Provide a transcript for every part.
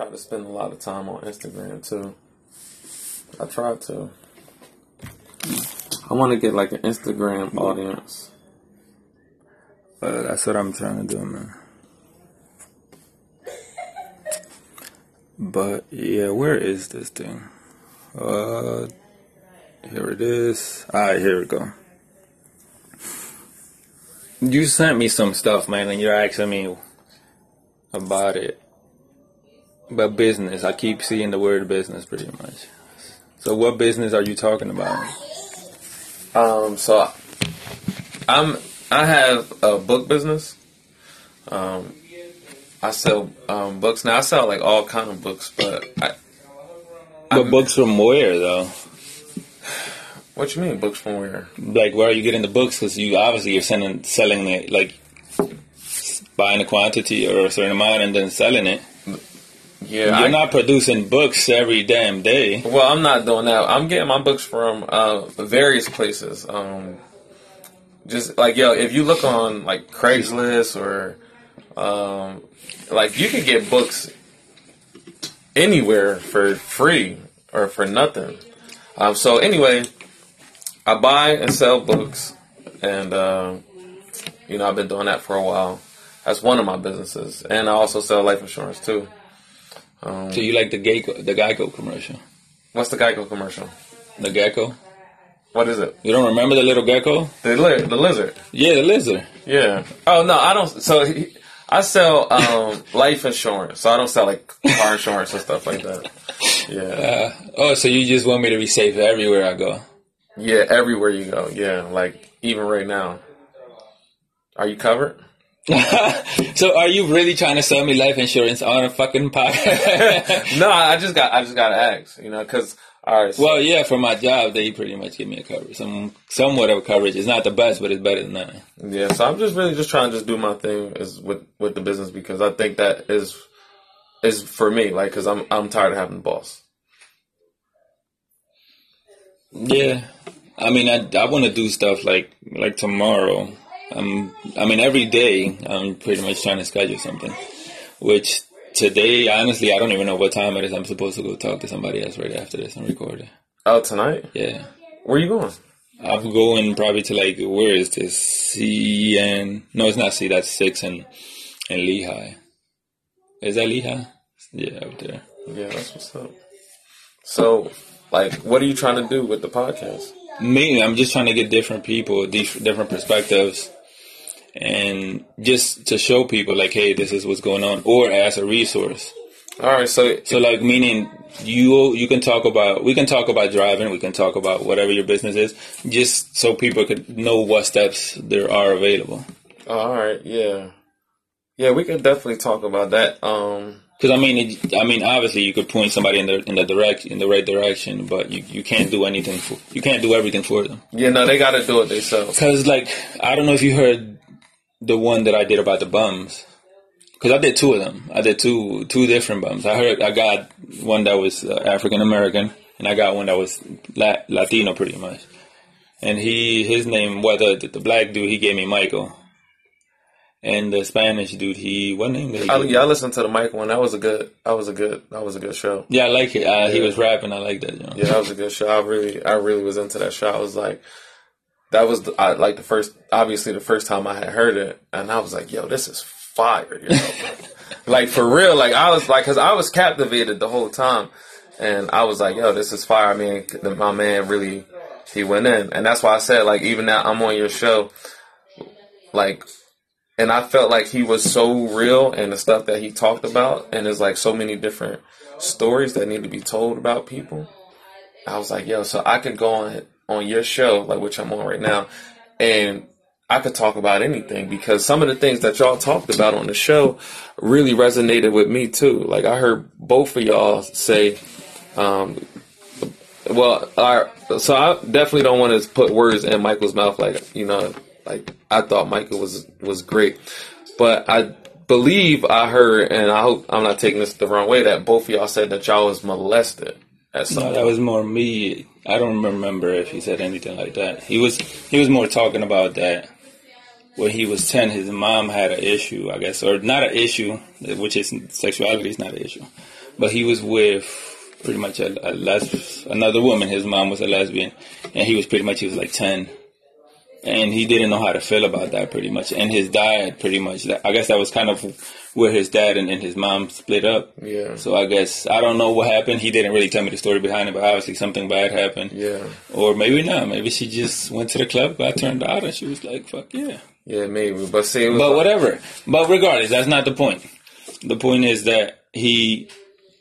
try to spend a lot of time on Instagram too. I try to. I want to get like an Instagram audience. But that's what I'm trying to do, man. But yeah, where is this thing? Uh, here it is. Alright, here we go. You sent me some stuff, man, and you're asking me about it. About business. I keep seeing the word business pretty much. So what business are you talking about? Um, so I'm I have a book business. Um, I sell um, books now. I sell like all kind of books, but I, But books from where though? what you mean books from where? Like where are you getting the books? Because you obviously you're selling selling it like buying a quantity or a certain amount and then selling it. Yeah, You're I- not producing books every damn day. Well, I'm not doing that. I'm getting my books from uh, various places. Um, just like yo, if you look on like Craigslist or um, like you can get books anywhere for free or for nothing. Um, so anyway, I buy and sell books, and uh, you know I've been doing that for a while. That's one of my businesses, and I also sell life insurance too. Um, So you like the Geico, the Geico commercial, what's the Geico commercial? the gecko? What is it? You don't remember the little gecko? The li- the lizard. Yeah, the lizard. Yeah. Oh no, I don't. So he, I sell um, life insurance. So I don't sell like car insurance and stuff like that. Yeah. Uh, oh, so you just want me to be safe everywhere I go? Yeah. Everywhere you go. Yeah. Like even right now. Are you covered? so are you really trying to sell me life insurance on a fucking podcast? No, I just got. I just got to ask. You know, because all right. So, well, yeah, for my job, they pretty much give me a coverage, some somewhat of a coverage. It's not the best, but it's better than nothing. yeah. So I'm just really just trying to just do my thing is with with the business because I think that is is for me. Like, because I'm I'm tired of having the boss. Yeah, I mean, I I want to do stuff like like tomorrow. Um, I mean, every day I'm pretty much trying to schedule something. Which today, honestly, I don't even know what time it is. I'm supposed to go talk to somebody else right after this and record it. Oh, tonight? Yeah, Where you going? I'm going probably to like where is this? C and no, it's not C. That's six and and Lehigh. Is that Lehigh? Yeah, up there. Yeah, that's what's up. So, like, what are you trying to do with the podcast? Me, I'm just trying to get different people, dif- different perspectives, and just to show people like, hey, this is what's going on, or as a resource. All right, so So, like, meaning you you can talk about we can talk about driving, we can talk about whatever your business is, just so people could know what steps there are available. oh, all right, yeah, yeah, we can definitely talk about that. Um, Because I mean, it, I mean, obviously, you could point somebody in the in the direct in the right direction, but you, you can't do anything. For, you can't do everything for them. yeah, no, they got to do it themselves. Because, like, I don't know if you heard the one that I did about the bums. Because I did two of them. I did two two different bums. I heard I got one that was uh, African American, and I got one that was La- Latino, pretty much. And he his name, whether the, the black dude, he gave me Michael, and the Spanish dude, he what name did he? I, give me? yeah, I listened to the Michael one. That was a good. That was a good. That was a good show. Yeah, I like it. Uh, He was rapping. I like that. You know? Yeah, that was a good show. I really, I really was into that show. I was like, that was the, I, like the first, obviously the first time I had heard it, and I was like, yo, this is fire. You know? like for real. Like I was like, cause I was captivated the whole time, and I was like, yo, this is fire. I mean, my man really, he went in, and that's why I said like, even now I'm on your show, like. And I felt like he was so real and the stuff that he talked about, and there's like so many different stories that need to be told about people. I was like, yo, so I could go on on your show, like which I'm on right now, and I could talk about anything because some of the things that y'all talked about on the show really resonated with me too. Like I heard both of y'all say, um, well, I, so I definitely don't want to put words in Michael's mouth. Like you know, like I thought Michael was was great, but I believe I heard, and I hope I'm not taking this the wrong way, that both of y'all said that y'all was molested at some No, that was more me. I don't remember if he said anything like that. He was he was more talking about that when he was ten. His mom had an issue, I guess, or not an issue, which is sexuality is not an issue, but he was with pretty much a, a les- another woman. His mom was a lesbian, and he was pretty much he was like ten, and he didn't know how to feel about that pretty much. And his dad pretty much, I guess that was kind of where his dad and, and his mom split up. Yeah. So I guess I don't know what happened. He didn't really tell me the story behind it, but obviously something bad happened. Yeah. Or maybe not. Maybe she just went to the club, got turned out, and she was like, "Fuck yeah." Yeah, maybe. But was But like- whatever. But regardless, that's not the point. The point is that he,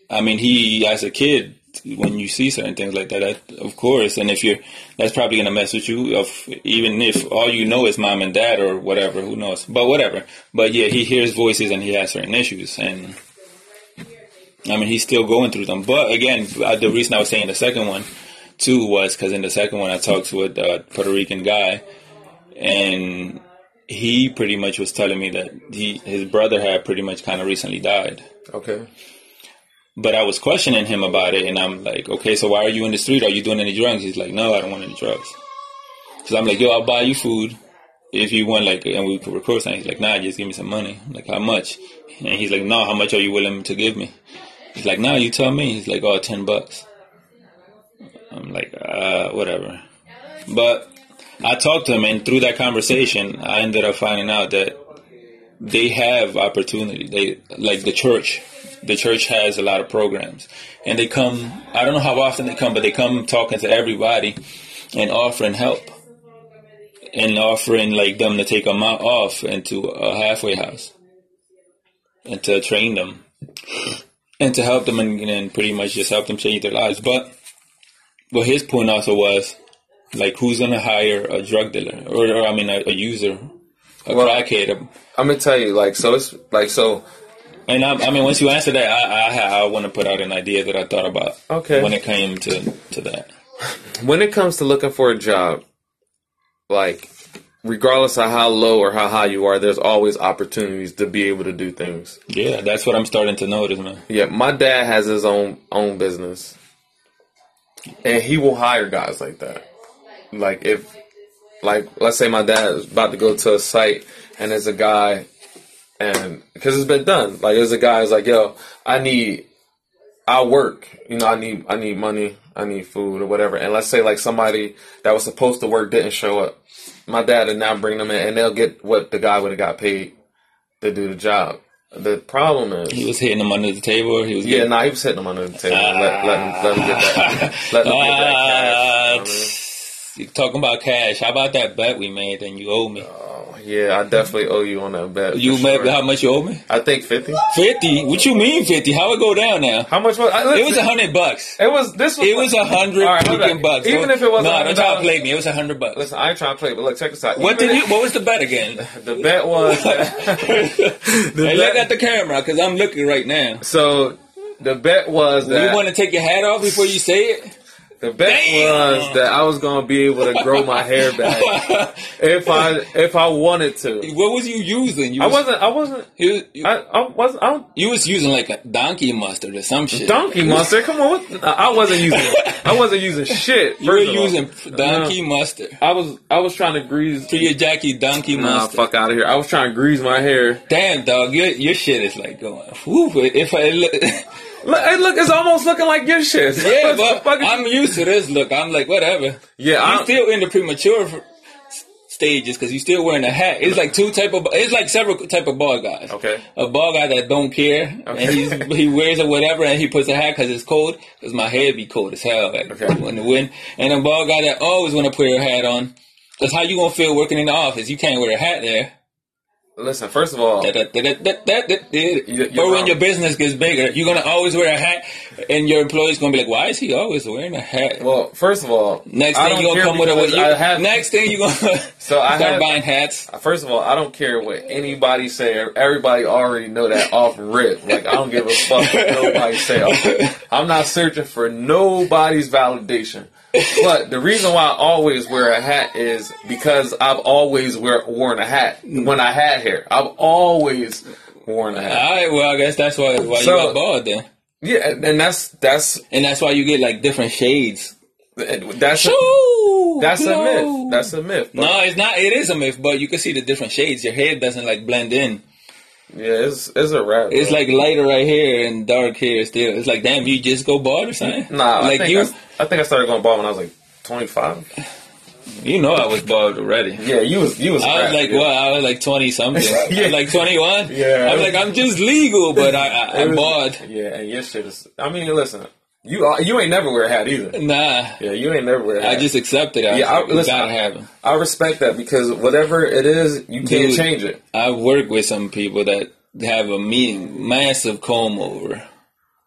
I mean, he as a kid, when you see certain things like that, that of course, and if you're, that's probably gonna mess with you. Of even if all you know is mom and dad or whatever, who knows? But whatever. But yeah, he hears voices and he has certain issues, and I mean, he's still going through them. But again, uh, the reason I was saying the second one too was because in the second one I talked to a Puerto Rican guy, and he pretty much was telling me that he his brother had pretty much kind of recently died. Okay. But I was questioning him about it, and I'm like, okay, so why are you in the street? Are you doing any drugs? He's like, no, I don't want any drugs. So I'm like, yo, I'll buy you food if you want, like, and we could record something. He's like, nah, just give me some money. I'm like, how much? And he's like, no, how much are you willing to give me? He's like, nah, you tell me. He's like, oh, 10 bucks. I'm like, uh, whatever. But I talked to him, and through that conversation, I ended up finding out that they have opportunity. They like the church. The church has a lot of programs, and they come. I don't know how often they come, but they come talking to everybody and offering help and offering like them to take a month off into a halfway house and to train them and to help them and, and pretty much just help them change their lives. But but his point also was like who's gonna hire a drug dealer or, or I mean a, a user, a Well- crackhead, I'm gonna tell you, like, so it's like, so And I, I mean, once you answer that, I I, I want to put out an idea that I thought about. Okay. When it came to to that. when it comes to looking for a job, like, regardless of how low or how high you are, there's always opportunities to be able to do things. Yeah, that's what I'm starting to notice, man. Yeah, my dad has his own own business, and he will hire guys like that. Like if, like let's say my dad is about to go to a site and there's a guy, and because it's been done, like there's a guy who's like, "Yo, I need, I work, you know, I need, I need money, I need food or whatever." And let's say like somebody that was supposed to work didn't show up, my dad would now bring them in, and they'll get what the guy would have got paid to do the job. The problem is, He was hitting them under the table. Or he was yeah, getting, nah, he was hitting them under the table. let, let, him, let him get that. Let him get that Ah, cash. you know you talking about cash? How about that bet we made and you owe me? I mean? Yeah, I definitely owe you on that bet. You sure. how much you owe me? I think fifty. Fifty? What you mean fifty? How it go down now? How much was? I, It was a hundred bucks. It was this. Was, It was a hundred right, freaking bucks. Even if it was no, $100, don't try to play me. It was a hundred bucks. Listen, I ain't trying to play, but look, check this out. What Even did you? What was the bet again? The bet was. hey, look at the camera because I'm looking right now. so the bet was that You want to take your hat off before you say it? The bet Damn. was that I was gonna be able to grow my hair back if I if I wanted to. What was you using? You I was, wasn't. I wasn't. You, you, I, I wasn't. I you was using like a donkey mustard or some shit. Donkey mustard? come on! What? I wasn't using. I wasn't using shit. You were using donkey mustard. I was. I was trying to grease. To your Jackie donkey Mustard. Nah, mustard. fuck out of here. I was trying to grease my hair. Damn, dog, your your shit is like going. If I look, hey, look, it's almost looking like your shit. yeah, but I'm used to this look. I'm like whatever. yeah, I'm still in the premature f- stages because you're still wearing a hat. It's like two type of. It's like several type of ball guys. Okay. A ball guy that don't care Okay. and he's, he wears it whatever and he puts a hat because it's cold because my hair be cold as hell like Okay. in the wind. And a ball guy that always want to put a hat on. That's how you gonna feel working in the office. You can't wear a hat there. Listen. First of all, That- that- that- You- Or when your business gets bigger, you're gonna always wear a hat, and your employees gonna be like, "Why is he always wearing a hat?" well, first of all, Next I thing you gonna come with a you, have. next thing you gonna So I start have- buying hats. First of all, I don't care what anybody say. Everybody already know that off rip. Like I don't give a fuck what nobody say. I'm not searching for nobody's validation. But the reason why I always wear a hat is because I've always wear, worn a hat mm. when I had hair. I've always worn a hat. All right, well I guess that's why why So- you got bald then, Yeah, and that's that's and that's why you get like different shades. that's a, that's a myth. That's a myth. But no, it's not. It is a myth, but you can see the different shades. Your hair doesn't like blend in. Yeah, it's it's a wrap. It's bro. like lighter right here and dark here still. It's like damn, you just go bald or something. nah. like you, I, I think I started going bald when I was like twenty five. you know I was bald already. Yeah, you was you was. I was like, yeah. well, I was like twenty something, Yeah. like twenty one. Yeah. I'm like, I'm just legal, but I, I, was- bald. Yeah, and your shit is. I mean, listen, you are- you ain't never wear a hat either. Nah, Yeah, you ain't never wear a hat. I just accepted it. Yeah, I- I, like, listen, it gotta I-. I respect that because whatever it is, you can't change it. I work with some people that have a mean, massive comb over.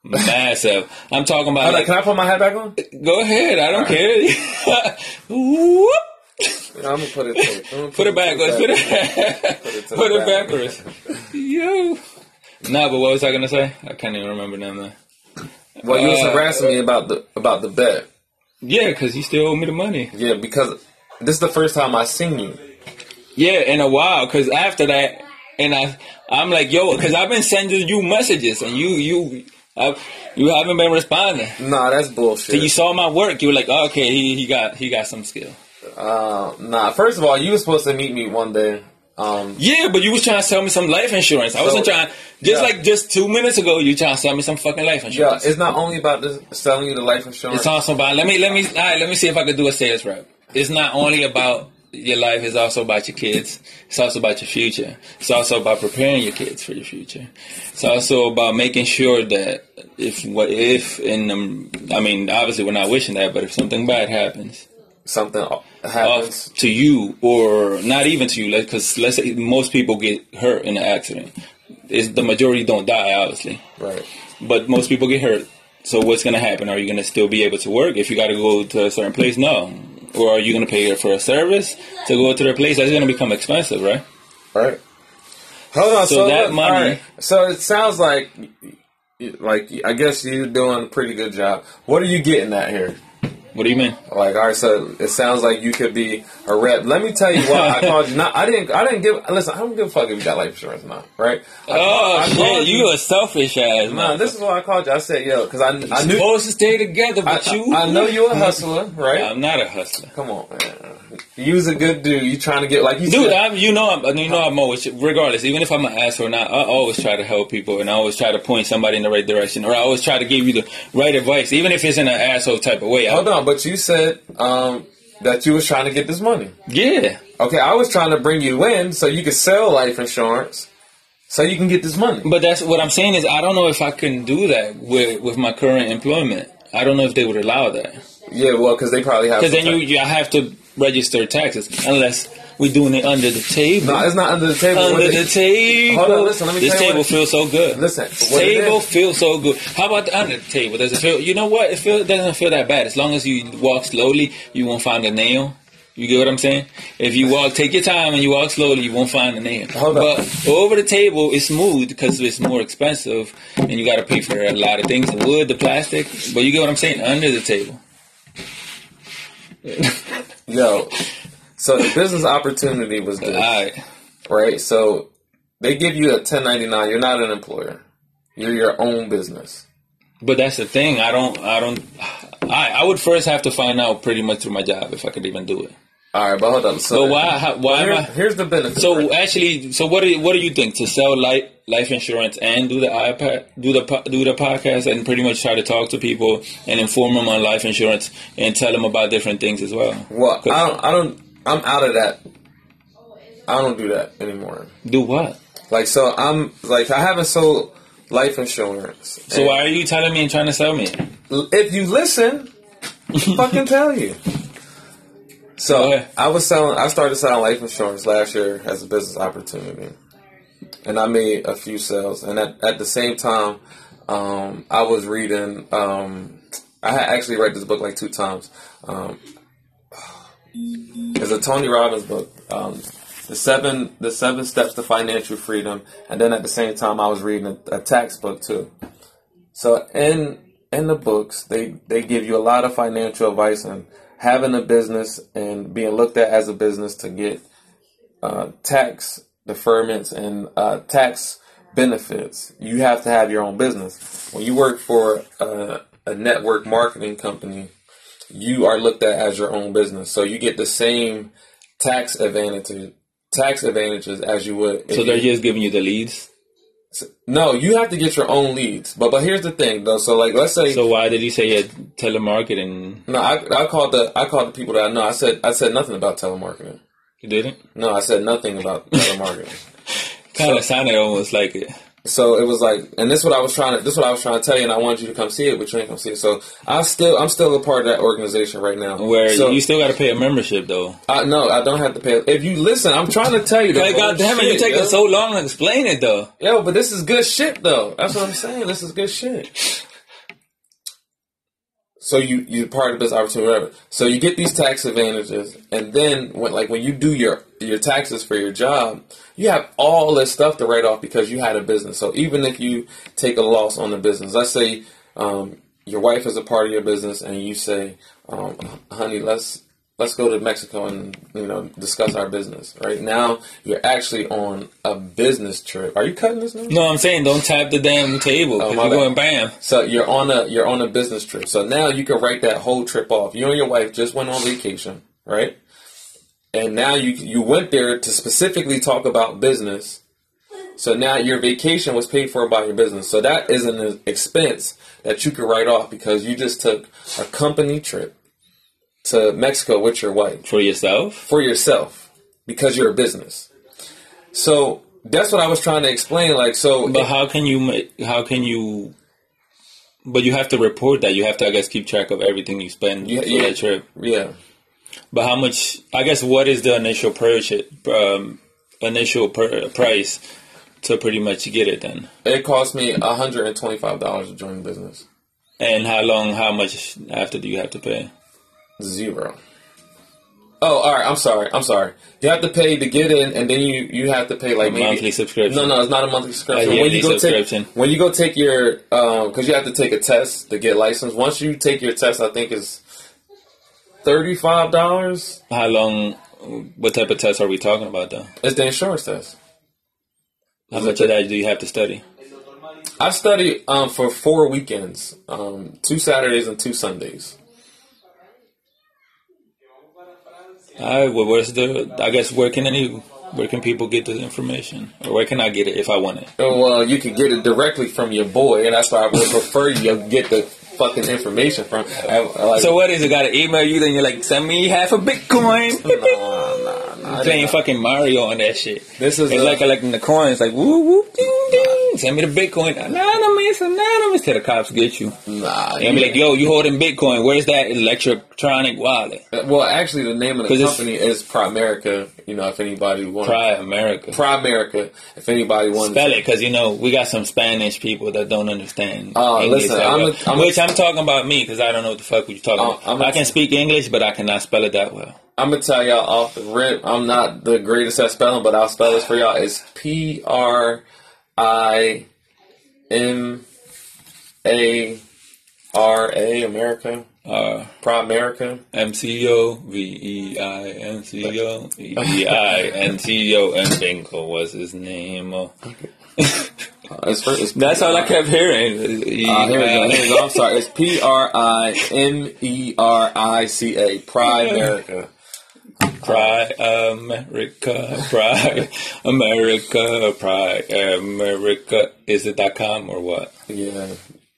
Massive. I'm talking about. Like, can I put my hat back on? go ahead. I don't care. Whoop. I'm gonna put it. To, gonna Put it backwards. Put it, Put it put it back. backwards. Yo. Nah, but what was I gonna say? I can't even remember now. Man. Well, you was Uh, harassing me about the about the bet. Yeah, because you still owe me the money. Yeah, because this is the first time I seen you. Yeah, in a while. Because after that, and I, I'm like, yo, because I've been sending you messages, and you, you, I, you haven't been responding. Nah, that's bullshit. So you saw my work. You were like, oh, okay, he, he got he got some skill. uh, nah, first of all, you were supposed to meet me one day. Um, Yeah, but you was trying to sell me some life insurance. I wasn't trying. Just yeah. like just two minutes ago, you trying to sell me some fucking life insurance. yeah, it's not only about this, selling you the life insurance. It's also about let me let me all right, let me see if I could do a sales rep. It's not only about your life; is also about your kids. It's also about your future. It's also about preparing your kids for your future. It's also about making sure that if what if in um, I mean obviously we're not wishing that, but if something bad happens Something happens. to you or not even to you, because let's say most people get hurt in an accident. It's, the majority don't die, obviously Right. but most people get hurt. So what's going to happen? Are you going to still be able to work if you got to go to a certain place? No. Or are you going to pay for a service to go to their place? That's going to become expensive, right? Right. Hold on. So So, that look, money- alright, So it sounds like, like I guess you're doing a pretty good job. What are you getting at here? What do you mean? Like, all right, so it sounds like you could be a rep. Let me tell you why I called you. Not, I didn't. I didn't give. Listen, I don't give a fuck if you got life insurance or not. Right? I Oh I shit! You a selfish ass Nah, man. this is why I called you. I said, yo, because I, I knew. Supposed to stay together, I, but you. I, I know you're a hustler, right? I'm not a hustler, Come on, man. You was a good dude. You trying to get like you dude. said. I'm, you know, I'm, you know, I'm always, regardless, even if I'm an asshole or not, I always try to help people, and I always try to point somebody in the right direction, or I always try to give you the right advice, even if it's in an asshole type of way. I- Hold on, but you said um, that you was trying to get this money. yeah. Okay, I was trying to bring you in so you could sell life insurance, so you can get this money. But that's what I'm saying is I don't know if I can do that with with my current employment. I don't know if they would allow that Yeah, well, because they probably have. because then you, you I have to register taxes unless we're doing it under the table. No, it's not under the table. under the table. Hold on, listen, let me this table what- feels so good. Listen, This table feels so good. How about the under the table? Does it feel? You know what? It feel it doesn't feel that bad as long as you walk slowly. You won't find a nail. You get what I'm saying? If you walk, take your time and you walk slowly, you won't find a nail. Hold but over the table, it's smooth because it's more expensive, and you got to pay for a lot of things: the wood, the plastic. But you get what I'm saying? Under the table. Yo, so the business opportunity was All this, right. right? So they give you a 1099. You're not an employer. You're your own business. But that's the thing. I don't. I don't. I I would first have to find out pretty much through my job if I could even do it. All right, but hold on. So But why? How, why am Here- I? here's the benefit. So right? actually, so what do you, what do you think to sell life life insurance and do the iPad, do the do the podcast, and pretty much try to talk to people and inform them on life insurance and tell them about different things as well. Well, I don't. I don't. I'm out of that. I don't do that anymore. Do what? Like, so I'm like I haven't sold life insurance. So why are you telling me and trying to sell me? if you listen, fucking tell you. So. I was selling. I started selling life insurance last year as a business opportunity, and I made a few sales. And at, at the same time, um, I was reading. Um, I had actually read this book like two times. Um, it's a Tony Robbins book. Um, the seven the seven steps to financial freedom, and then at the same time, I was reading a, a tax book too. So in in the books, they they give you a lot of financial advice and having a business and being looked at as a business to get uh, tax deferments and uh, tax benefits. You have to have your own business. When you work for a, a network marketing company, you are looked at as your own business, so you get the same tax advantages tax advantages as you would. So they're you- just giving you the leads. No, you have to get your own leads. But but here's the thing though. So like let's say So why did you say you had telemarketing? no, I, I called the I called the people that I know. I said I said nothing about telemarketing. You didn't? No, I said nothing about telemarketing. Kind of sounded almost like it. So it was like, and this is what I was trying to, this is what I was trying to tell you, and I wanted you to come see it, but you ain't come see it. So I still, I'm still a part of that organization right now. Where so, you still got to pay a membership though. I, no, I don't have to pay. If you listen, I'm trying to tell you. Like, God damn it, you're taking yo. so long to explain it though. Yo, but this is good shit though. That's what I'm saying. This is good shit. So you you're part of this opportunity, whatever. So you get these tax advantages, and then when like when you do your your taxes for your job, you have all this stuff to write off because you had a business. So even if you take a loss on the business, let's say um, your wife is a part of your business, and you say, um, "Honey, let's let's go to Mexico and you know discuss our business." Right now, you're actually on a business trip. Are you cutting this now? No, I'm saying don't tap the damn table. Oh, my you're going bam. So you're on a you're on a business trip. So now you can write that whole trip off. You and your wife just went on vacation, right? And now you you went there to specifically talk about business. So now your vacation was paid for by your business. So that is an expense that you could write off because you just took a company trip to Mexico with your wife For yourself? for yourself because you're a business. So that's what I was trying to explain. Like so, But how can you make, how can you, but you have to report that. You have to, I guess, keep track of everything you spend Yeah, for yeah. that trip. yeah. But how much, I guess, what is the initial purchase, um, initial per, price to pretty much get it then? It cost me hundred and twenty five dollars to join the business. And how long, how much after do you have to pay? Zero. Oh, all right. I'm sorry. I'm sorry. You have to pay to get in, and then you you have to pay like A maybe monthly subscription. No, no, it's not a monthly subscription. A when you go subscription. take when you go take your um because you have to take a test to get licensed. Once you take your test, I think is thirty five dollars. How long, what type of test are we talking about though? It's the insurance test. How much of that do you have to study? I studied um for four weekends, um two Saturdays and two Sundays. All right, well, where's the, I guess, where can any, where can people get this information? Or where can I get it if I want it? Oh, Well, you can get it directly from your boy, and that's why I would prefer you get the fucking information from. I, I like, So what is it? Got to email you? Then you're like, send me half a Bitcoin. nah, nah, nah, Playing fucking Mario on that shit. This is It's a- like collecting the coins, like woo woo. Send me the Bitcoin. Anonymous, anonymous. Till the cops get you. Nah, And be like, yo, you holding Bitcoin? Where's that electronic wallet? Uh, well, actually, the name of the company is Primerica. You know, if anybody wants Try America. Primerica, if anybody wants, Spell it, cause you know we got some Spanish people that don't understand. Oh, English listen, I'm a- I'm which I'm talking about me, cause I don't know what the fuck you're talking Oh, about. I can speak English, but I cannot spell it that well. I'm gonna tell y'all off the rip. I'm not the greatest at spelling, but I'll spell this for y'all. It's P R I M A R A America. Uh, Primerica. M C O V E I N C O V E I N C O and was his name. Uh, it's it's That's all I kept hearing. Uh, here we go. Here we go. I'm sorry. It's P R I M E R I C A. Primerica. Pride America, Pride America, Pride America. Is it dot .com or what? Yeah.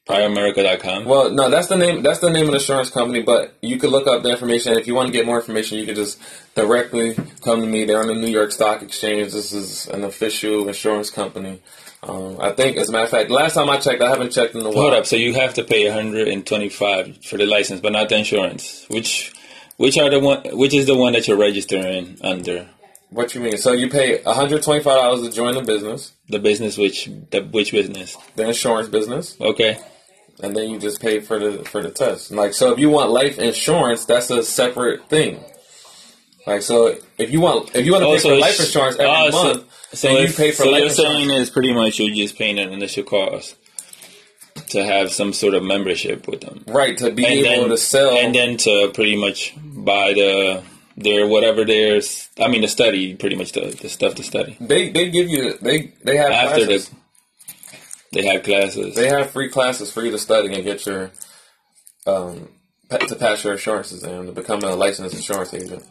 PrideAmerica.com. Well, no, that's the name. That's the name of the insurance company. But you could look up the information. If you want to get more information, you could just directly come to me. They're on the New York Stock Exchange. This is an official insurance company. Um, I think, as a matter of fact, last time I checked, I haven't checked in a while. Hold up. So you have to pay 125 for the license, but not the insurance. Which, which are the one? Which is the one that you're registering under? What you mean? So you pay one hundred twenty-five dollars to join the business, The business, which the which business? the insurance business, Okay. and then you just pay for the for the test. Like, so if you want life insurance, that's a separate thing. Like, so if you want if you want to pay Also, for life insurance every oh, month, So, then you if, pay for so life you're insurance. saying is pretty much you're just paying an initial cost to have some sort of membership with them, Right, to be and able then to sell. and then to pretty much buy the their whatever there's. I mean, the study, pretty much the, the stuff to study they they give you they they have after classes. the they have classes. They have free classes for you to study and get your um to pass your insurance exam to become a licensed insurance agent.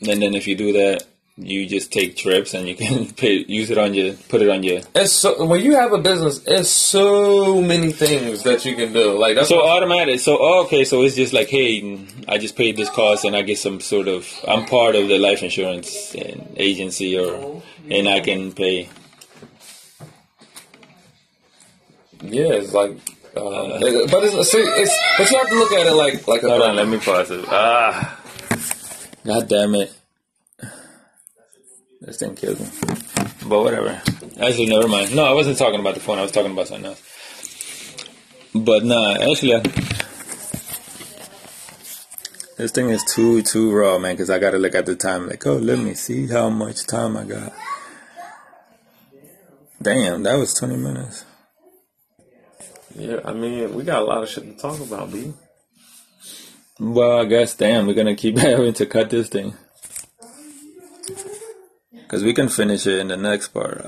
and then if you do that, you just take trips and you can pay, use it on your put it on your. It's so when you have a business, it's so many things that you can do. Like that's So automatic. So oh, okay. So it's just like, hey, I just paid this cost and I get some sort of. I'm part of the life insurance and agency, or and I can pay. yeah, it's like. Uh, but it's, see, it's but you have to look at it like like a Hold on, let me pause it. Ah, god damn it! This thing killed me. But whatever. Actually, never mind. No, I wasn't talking about the phone. I was talking about something else. But nah, actually, I, this thing is too too raw, man. Because I gotta look at the time. Like, oh, let me see how much time I got. Damn, that was twenty minutes. Yeah, I mean, we got a lot of shit to talk about, B. Well, I guess, damn, we're gonna keep having to cut this thing. Because we can finish it in the next part.